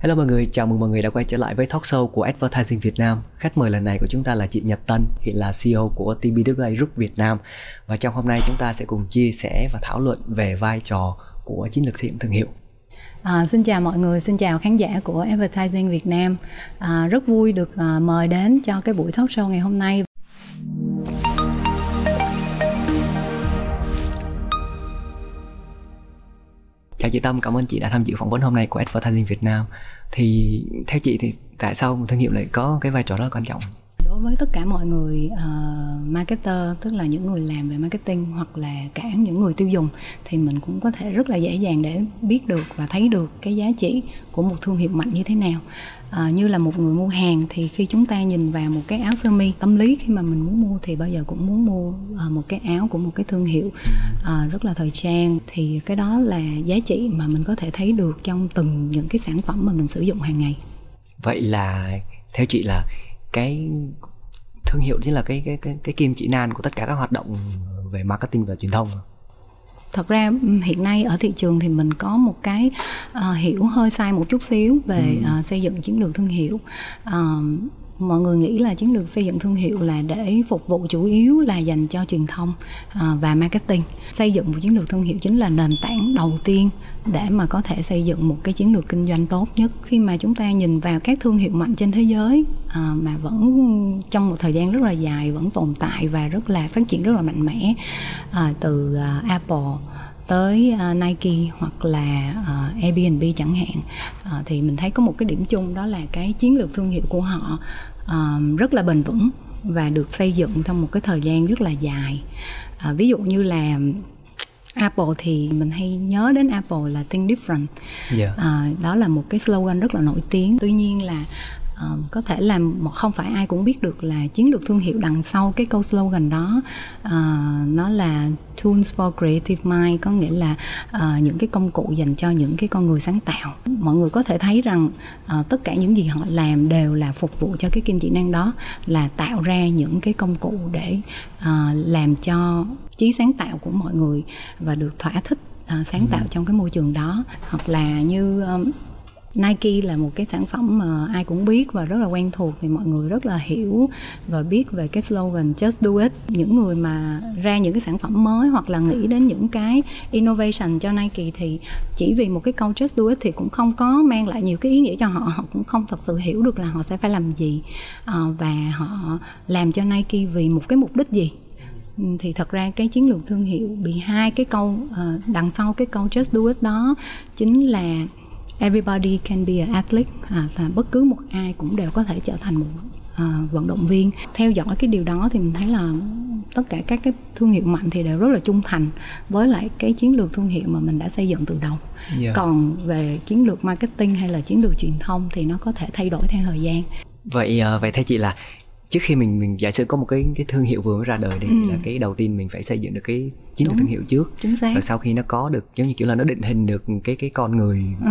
Hello mọi người, chào mừng mọi người đã quay trở lại với talk show của Advertising Việt Nam. Khách mời lần này của chúng ta là chị Nhật Tân, hiện là CEO của TBWA Group Việt Nam. Và trong hôm nay chúng ta sẽ cùng chia sẻ và thảo luận về vai trò của chiến lược xây dựng thương hiệu. À, xin chào mọi người, xin chào khán giả của Advertising Việt Nam. À, rất vui được à, mời đến cho cái buổi talk show ngày hôm nay. Chào chị Tâm, cảm ơn chị đã tham dự phỏng vấn hôm nay của Advertising Việt Nam. Thì theo chị thì tại sao một thương hiệu lại có cái vai trò rất là quan trọng? Đối với tất cả mọi người uh, marketer tức là những người làm về marketing hoặc là cả những người tiêu dùng thì mình cũng có thể rất là dễ dàng để biết được và thấy được cái giá trị của một thương hiệu mạnh như thế nào. À, như là một người mua hàng thì khi chúng ta nhìn vào một cái áo sơ mi tâm lý khi mà mình muốn mua thì bao giờ cũng muốn mua à, một cái áo của một cái thương hiệu à, rất là thời trang. Thì cái đó là giá trị mà mình có thể thấy được trong từng những cái sản phẩm mà mình sử dụng hàng ngày. Vậy là theo chị là cái thương hiệu chính là cái cái cái cái kim chỉ nan của tất cả các hoạt động về marketing và truyền thông thật ra hiện nay ở thị trường thì mình có một cái uh, hiểu hơi sai một chút xíu về ừ. uh, xây dựng chiến lược thương hiệu uh, mọi người nghĩ là chiến lược xây dựng thương hiệu là để phục vụ chủ yếu là dành cho truyền thông à, và marketing. Xây dựng một chiến lược thương hiệu chính là nền tảng đầu tiên để mà có thể xây dựng một cái chiến lược kinh doanh tốt nhất. Khi mà chúng ta nhìn vào các thương hiệu mạnh trên thế giới à, mà vẫn trong một thời gian rất là dài, vẫn tồn tại và rất là phát triển rất là mạnh mẽ à, từ Apple tới uh, Nike hoặc là uh, Airbnb chẳng hạn. Uh, thì mình thấy có một cái điểm chung đó là cái chiến lược thương hiệu của họ uh, rất là bền vững và được xây dựng trong một cái thời gian rất là dài. Uh, ví dụ như là Apple thì mình hay nhớ đến Apple là think different. Yeah. à, đó là một cái slogan rất là nổi tiếng. Tuy nhiên là uh, có thể làm một không phải ai cũng biết được là chiến lược thương hiệu đằng sau cái câu slogan đó. Uh, nó là tools for creative mind có nghĩa là uh, những cái công cụ dành cho những cái con người sáng tạo. Mọi người có thể thấy rằng uh, tất cả những gì họ làm đều là phục vụ cho cái kim chỉ năng đó là tạo ra những cái công cụ để uh, làm cho trí sáng tạo của mọi người và được thỏa thích uh, sáng tạo ừ. trong cái môi trường đó. Hoặc là như um, Nike là một cái sản phẩm mà ai cũng biết và rất là quen thuộc thì mọi người rất là hiểu và biết về cái slogan just do it. Những người mà ra những cái sản phẩm mới hoặc là nghĩ đến những cái innovation cho Nike thì chỉ vì một cái câu just do it thì cũng không có mang lại nhiều cái ý nghĩa cho họ, họ cũng không thật sự hiểu được là họ sẽ phải làm gì ờ, và họ làm cho Nike vì một cái mục đích gì thì thật ra cái chiến lược thương hiệu bị hai cái câu ờ, đằng sau cái câu just do it đó chính là everybody can be an athlete. À, là bất cứ một ai cũng đều có thể trở thành một à, vận động viên. Theo dõi cái điều đó thì mình thấy là tất cả các cái thương hiệu mạnh thì đều rất là trung thành với lại cái chiến lược thương hiệu mà mình đã xây dựng từ đầu. Yeah. Còn về chiến lược marketing hay là chiến lược truyền thông thì nó có thể thay đổi theo thời gian. Vậy uh, vậy theo chị là trước khi mình mình giả sử có một cái cái thương hiệu vừa mới ra đời đi ừ. là cái đầu tiên mình phải xây dựng được cái chiến lược thương hiệu trước chính xác. rồi sau khi nó có được giống như kiểu là nó định hình được cái cái con người ừ.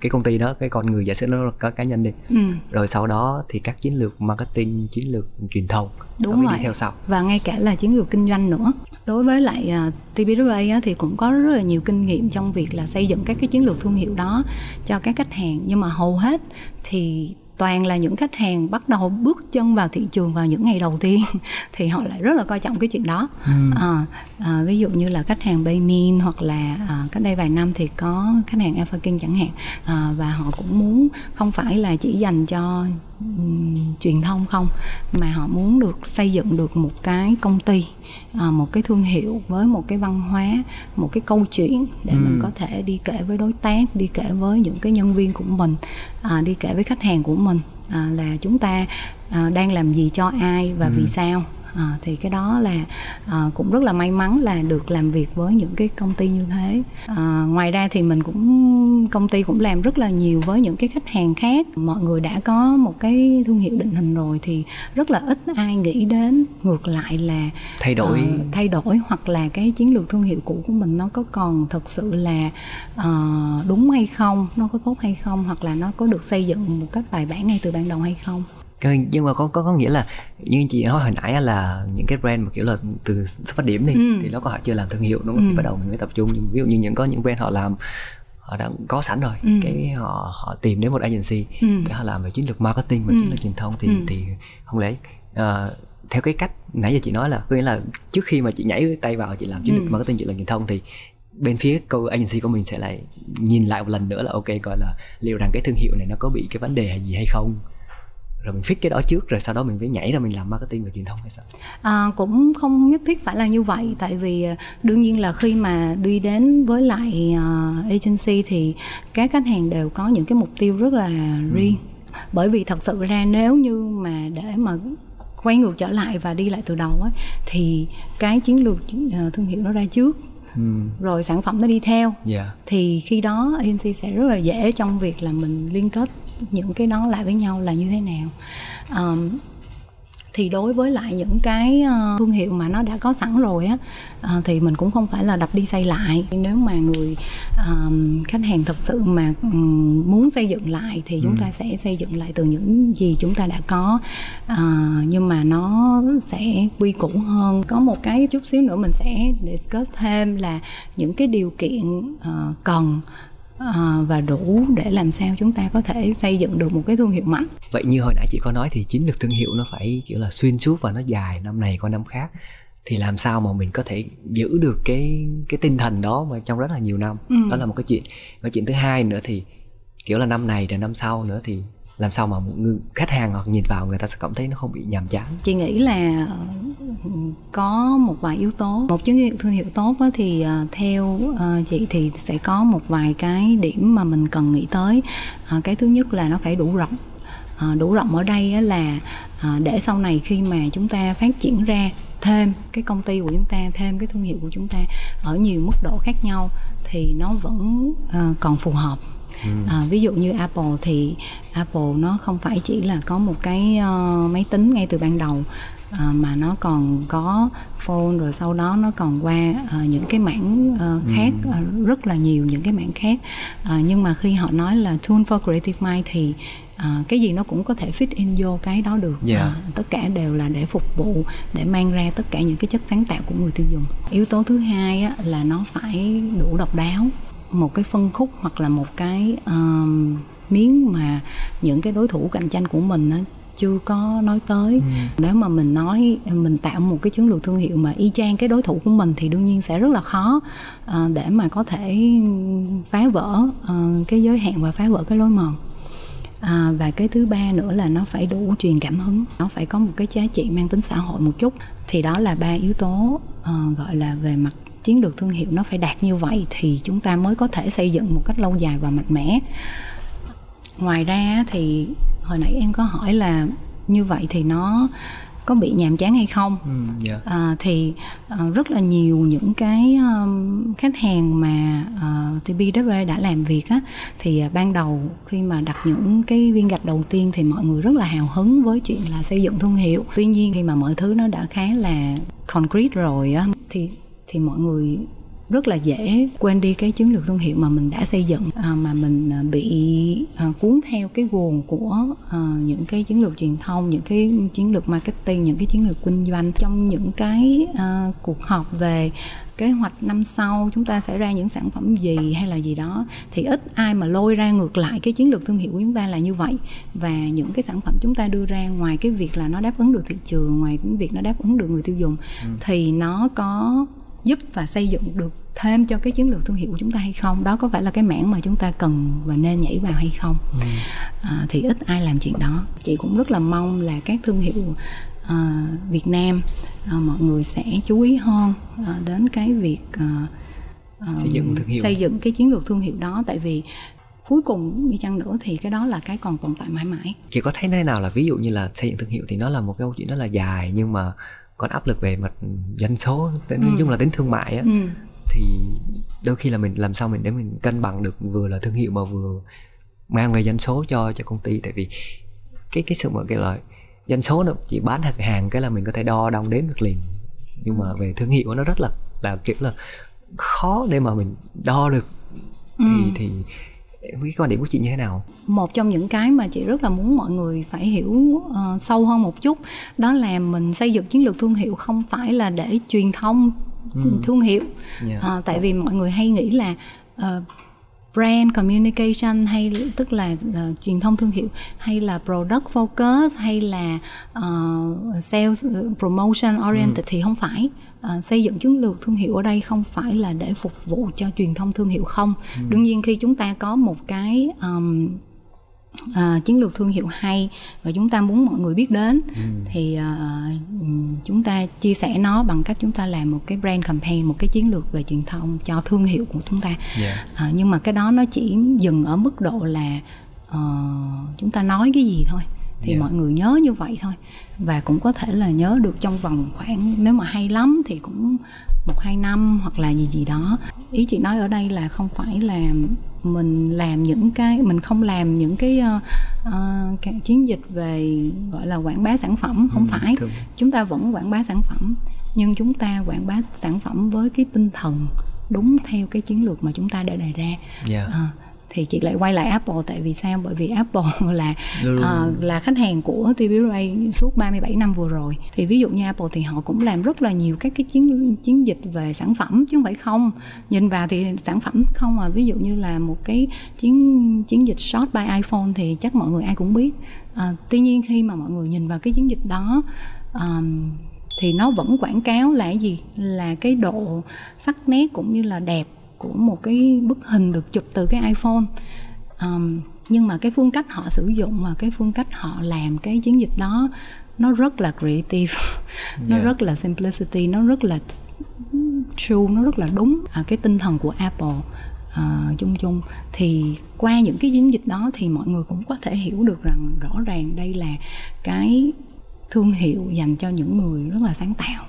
cái công ty đó cái con người giả sử nó là có cá nhân đi ừ. rồi sau đó thì các chiến lược marketing chiến lược truyền thông đúng rồi đi theo sau và ngay cả là chiến lược kinh doanh nữa đối với lại uh, à, TBWA thì cũng có rất là nhiều kinh nghiệm trong việc là xây dựng các cái chiến lược thương hiệu đó cho các khách hàng nhưng mà hầu hết thì toàn là những khách hàng bắt đầu bước chân vào thị trường vào những ngày đầu tiên thì họ lại rất là coi trọng cái chuyện đó ừ. à, à, ví dụ như là khách hàng Baymin hoặc là à, cách đây vài năm thì có khách hàng Alpha King chẳng hạn à, và họ cũng muốn không phải là chỉ dành cho truyền thông không mà họ muốn được xây dựng được một cái công ty à, một cái thương hiệu với một cái văn hóa một cái câu chuyện để ừ. mình có thể đi kể với đối tác đi kể với những cái nhân viên của mình à, đi kể với khách hàng của mình à, là chúng ta đang làm gì cho ai và ừ. vì sao à, thì cái đó là à, cũng rất là may mắn là được làm việc với những cái công ty như thế. À, ngoài ra thì mình cũng công ty cũng làm rất là nhiều với những cái khách hàng khác. Mọi người đã có một cái thương hiệu định hình rồi thì rất là ít ai nghĩ đến. Ngược lại là thay đổi. uh, thay đổi hoặc là cái chiến lược thương hiệu cũ của mình nó có còn thực sự là uh, đúng hay không nó có tốt hay không hoặc là nó có được xây dựng một cách bài bản ngay từ ban đầu hay không nhưng mà có có có nghĩa là như chị nói hồi nãy là những cái brand mà kiểu là từ xuất phát điểm đi ừ. thì nó có họ chưa làm thương hiệu đúng không ừ. thì bắt đầu mình mới tập trung nhưng ví dụ như những có những brand họ làm họ đã có sẵn rồi Ừ. cái họ họ tìm đến một agency Ừ. cái họ làm về chiến lược marketing và Ừ. chiến lược truyền thông thì Ừ. thì không lẽ ờ, theo cái cách nãy giờ chị nói là có nghĩa là trước khi mà chị nhảy tay vào chị làm chiến lược Ừ. marketing chiến lược truyền thông thì bên phía câu agency của mình sẽ lại nhìn lại một lần nữa là ok coi là liệu rằng cái thương hiệu này nó có bị cái vấn đề gì hay không rồi mình fix cái đó trước rồi sau đó mình mới nhảy ra mình làm marketing và truyền thông hay sao? À, cũng không nhất thiết phải là như vậy tại vì à, đương nhiên là khi mà đi đến với lại à, agency thì các khách hàng đều có những cái mục tiêu rất là riêng. Bởi vì thật sự ra nếu như mà để mà quay ngược trở lại và đi lại từ đầu á thì cái chiến lược à, thương hiệu nó ra trước ừ. Rồi sản phẩm nó đi theo. Dạ. Thì khi đó agency sẽ rất là dễ trong việc là mình liên kết những cái đó lại với nhau là như thế nào. Ờm, thì đối với lại những cái ờ, thương hiệu mà nó đã có sẵn rồi á ờ, thì mình cũng không phải là đập đi xây lại. Nếu mà người ờm, khách hàng thật sự mà ừm, muốn xây dựng lại thì chúng ta sẽ xây dựng lại từ những gì chúng ta đã có. Ờ, nhưng mà nó sẽ quy củ hơn. Có một cái chút xíu nữa mình sẽ discuss thêm là những cái điều kiện ờ, cần ờ, và đủ để làm sao chúng ta có thể xây dựng được một cái thương hiệu mạnh. Vậy như hồi nãy chị có nói thì chiến lược thương hiệu nó phải kiểu là xuyên suốt và nó dài năm này qua năm khác. Thì làm sao mà mình có thể giữ được cái cái tinh thần đó mà trong rất là nhiều năm? Ừ. đó là một cái chuyện. Và chuyện thứ hai nữa thì kiểu là năm này rồi năm sau nữa thì làm sao mà một người khách hàng hoặc nhìn vào người ta sẽ cảm thấy nó không bị nhàm chán? Chị nghĩ là ừ, có một vài yếu tố. Một chiến thương hiệu tốt thì à, theo à, chị thì sẽ có một vài cái điểm mà mình cần nghĩ tới. À, cái thứ nhất là nó phải đủ rộng. Đủ rộng ở đây là để sau này khi mà chúng ta phát triển ra thêm cái công ty của chúng ta, thêm cái thương hiệu của chúng ta ở nhiều mức độ khác nhau thì nó vẫn còn phù hợp. À, ví dụ như Apple thì Apple nó không phải chỉ là có một cái ờ, máy tính ngay từ ban đầu à, mà nó còn có phone rồi sau đó nó còn qua ờ, những cái mảng ờ, khác ờ, rất là nhiều những cái mảng khác. À, nhưng mà khi họ nói là tool for creative mind thì ờ, cái gì nó cũng có thể fit in vô cái đó được. Dạ. À, tất cả đều là để phục vụ để mang ra tất cả những cái chất sáng tạo của người tiêu dùng. Yếu tố thứ hai á, là nó phải đủ độc đáo một cái phân khúc hoặc là một cái um, miếng mà những cái đối thủ cạnh tranh của mình chưa có nói tới. Nếu mà mình nói mình tạo một cái chiến lược thương hiệu mà y chang cái đối thủ của mình thì đương nhiên sẽ rất là khó ờ, để mà có thể phá vỡ ờ, cái giới hạn và phá vỡ cái lối mòn. À, và cái thứ ba nữa là nó phải đủ truyền cảm hứng nó phải có một cái giá trị mang tính xã hội một chút. Thì đó là ba yếu tố ờ, gọi là về mặt chiến lược thương hiệu nó phải đạt như vậy thì chúng ta mới có thể xây dựng một cách lâu dài và mạnh mẽ. Ngoài ra thì hồi nãy em có hỏi là như vậy thì nó có bị nhàm chán hay không? Ừ, dạ. À, thì ờ, rất là nhiều những cái um, khách hàng mà uh, TBWA đã làm việc á thì uh, ban đầu khi mà đặt những cái viên gạch đầu tiên thì mọi người rất là hào hứng với chuyện là xây dựng thương hiệu. Tuy nhiên khi mà mọi thứ nó đã khá là concrete rồi á thì thì mọi người rất là dễ quên đi cái chiến lược thương hiệu mà mình đã xây dựng à, mà mình à, bị à, cuốn theo cái guồng của à, những cái chiến lược truyền thông những cái chiến lược marketing những cái chiến lược kinh doanh. Trong những cái à, cuộc họp về kế hoạch năm sau chúng ta sẽ ra những sản phẩm gì hay là gì đó thì ít ai mà lôi ra ngược lại cái chiến lược thương hiệu của chúng ta là như vậy. Và những cái sản phẩm chúng ta đưa ra ngoài cái việc là nó đáp ứng được thị trường ngoài cái việc nó đáp ứng được người tiêu dùng thì nó có giúp và xây dựng được thêm cho cái chiến lược thương hiệu của chúng ta hay không? Đó có phải là cái mảng mà chúng ta cần và nên nhảy vào hay không? À, thì ít ai làm chuyện đó. Chị cũng rất là mong là các thương hiệu à, Việt Nam à, mọi người sẽ chú ý hơn à, đến cái việc à, à, Xây dựng thương hiệu. xây dựng cái chiến lược thương hiệu đó. Tại vì cuối cùng đi chăng nữa thì cái đó là cái còn tồn tại mãi mãi. Chị có thấy thế nào là ví dụ như là xây dựng thương hiệu thì nó là một cái câu chuyện rất là dài nhưng mà còn áp lực về mặt doanh số nói Ừ. chung là tính thương mại á ừ. thì đôi khi là mình làm sao mình để mình cân bằng được vừa là thương hiệu mà vừa mang về doanh số cho cho công ty tại vì cái cái sự mà cái là doanh số nó chỉ bán hàng hàng cái là mình có thể đo đong đếm được liền nhưng mà về thương hiệu nó rất là là kiểu là khó để mà mình đo được thì Ừ. thì cái quan điểm của chị như thế nào một trong những cái mà chị rất là muốn mọi người phải hiểu ờ, sâu hơn một chút đó là mình xây dựng chiến lược thương hiệu không phải là để truyền thông Ừ. thương hiệu Yeah. Ờ, tại vì mọi người hay nghĩ là ờ, brand communication hay tức là uh, truyền thông thương hiệu hay là product focus hay là uh, sales promotion oriented ừ. thì không phải uh, xây dựng chiến lược thương hiệu ở đây không phải là để phục vụ cho truyền thông thương hiệu không ừ. đương nhiên khi chúng ta có một cái um, uh, chiến lược thương hiệu hay và chúng ta muốn mọi người biết đến ừ. thì uh, chúng ta chia sẻ nó bằng cách chúng ta làm một cái brand campaign một cái chiến lược về truyền thông cho thương hiệu của chúng ta yeah. uh, nhưng mà cái đó nó chỉ dừng ở mức độ là uh, chúng ta nói cái gì thôi thì yeah. mọi người nhớ như vậy thôi và cũng có thể là nhớ được trong vòng khoảng nếu mà hay lắm thì cũng một hai năm hoặc là gì gì đó ý chị nói ở đây là không phải là mình làm những cái mình không làm những cái uh, cái chiến dịch về gọi là quảng bá sản phẩm không ừ, phải thường. chúng ta vẫn quảng bá sản phẩm nhưng chúng ta quảng bá sản phẩm với cái tinh thần đúng theo cái chiến lược mà chúng ta đã đề ra yeah. Dạ. uh, thì chị lại quay lại Apple tại vì sao? Bởi vì Apple là uh, là khách hàng của TV Ray suốt 37 năm vừa rồi. Thì ví dụ như Apple thì họ cũng làm rất là nhiều các cái chiến chiến dịch về sản phẩm chứ không phải không. Nhìn vào thì sản phẩm không à. Ví dụ như là một cái chiến chiến dịch short by iPhone thì chắc mọi người ai cũng biết. Uh, tuy nhiên khi mà mọi người nhìn vào cái chiến dịch đó um, thì nó vẫn quảng cáo là cái gì? Là cái độ sắc nét cũng như là đẹp của một cái bức hình được chụp từ cái iPhone. Um, nhưng mà cái phương cách họ sử dụng và cái phương cách họ làm cái chiến dịch đó nó rất là creative. Nó yeah. rất là simplicity nó rất là true nó rất là đúng. À, cái tinh thần của Apple uh, chung chung. Thì qua những cái chiến dịch đó thì mọi người cũng có thể hiểu được rằng rõ ràng đây là cái thương hiệu dành cho những người rất là sáng tạo.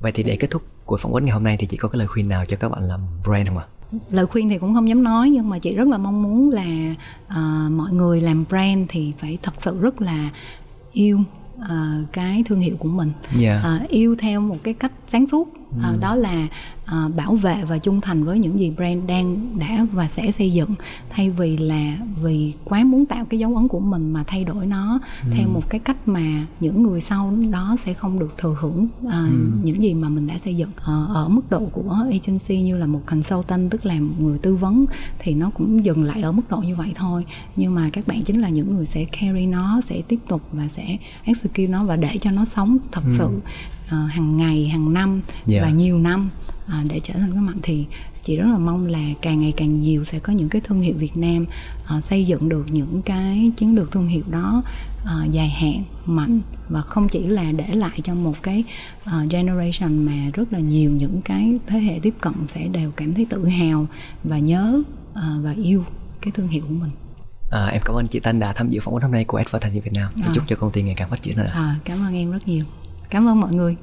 Vậy thì để kết thúc của phỏng vấn ngày hôm nay thì chị có cái lời khuyên nào cho các bạn làm brand không ạ? Lời khuyên thì cũng không dám nói nhưng mà chị rất là mong muốn là uh, mọi người làm brand thì phải thật sự rất là yêu uh, cái thương hiệu của mình yeah. Dạ. uh, yêu theo một cái cách sáng suốt uh, đó là uh, bảo vệ và trung thành với những gì brand đang đã và sẽ xây dựng thay vì là vì quá muốn tạo cái dấu ấn của mình mà thay đổi nó ừ. theo một cái cách mà những người sau đó sẽ không được thừa hưởng uh, ừ. những gì mà mình đã xây dựng uh, ở mức độ của agency như là một consultant tức là một người tư vấn thì nó cũng dừng lại ở mức độ như vậy thôi nhưng mà các bạn chính là những người sẽ carry nó sẽ tiếp tục và sẽ execute nó và để cho nó sống thật ừ. sự uh, hàng ngày hàng năm yeah. Dạ. và nhiều năm uh, để trở thành cái mạnh thì chị rất là mong là càng ngày càng nhiều sẽ có những cái thương hiệu Việt Nam uh, xây dựng được những cái chiến lược thương hiệu đó uh, dài hạn mạnh và không chỉ là để lại cho một cái uh, generation mà rất là nhiều những cái thế hệ tiếp cận sẽ đều cảm thấy tự hào và nhớ uh, và yêu cái thương hiệu của mình. À, em cảm ơn chị Tân đã tham dự phỏng vấn hôm nay của Advertising Việt Nam. À. Chúc cho công ty ngày càng phát triển nữa. À, cảm ơn em rất nhiều. Cảm ơn mọi người.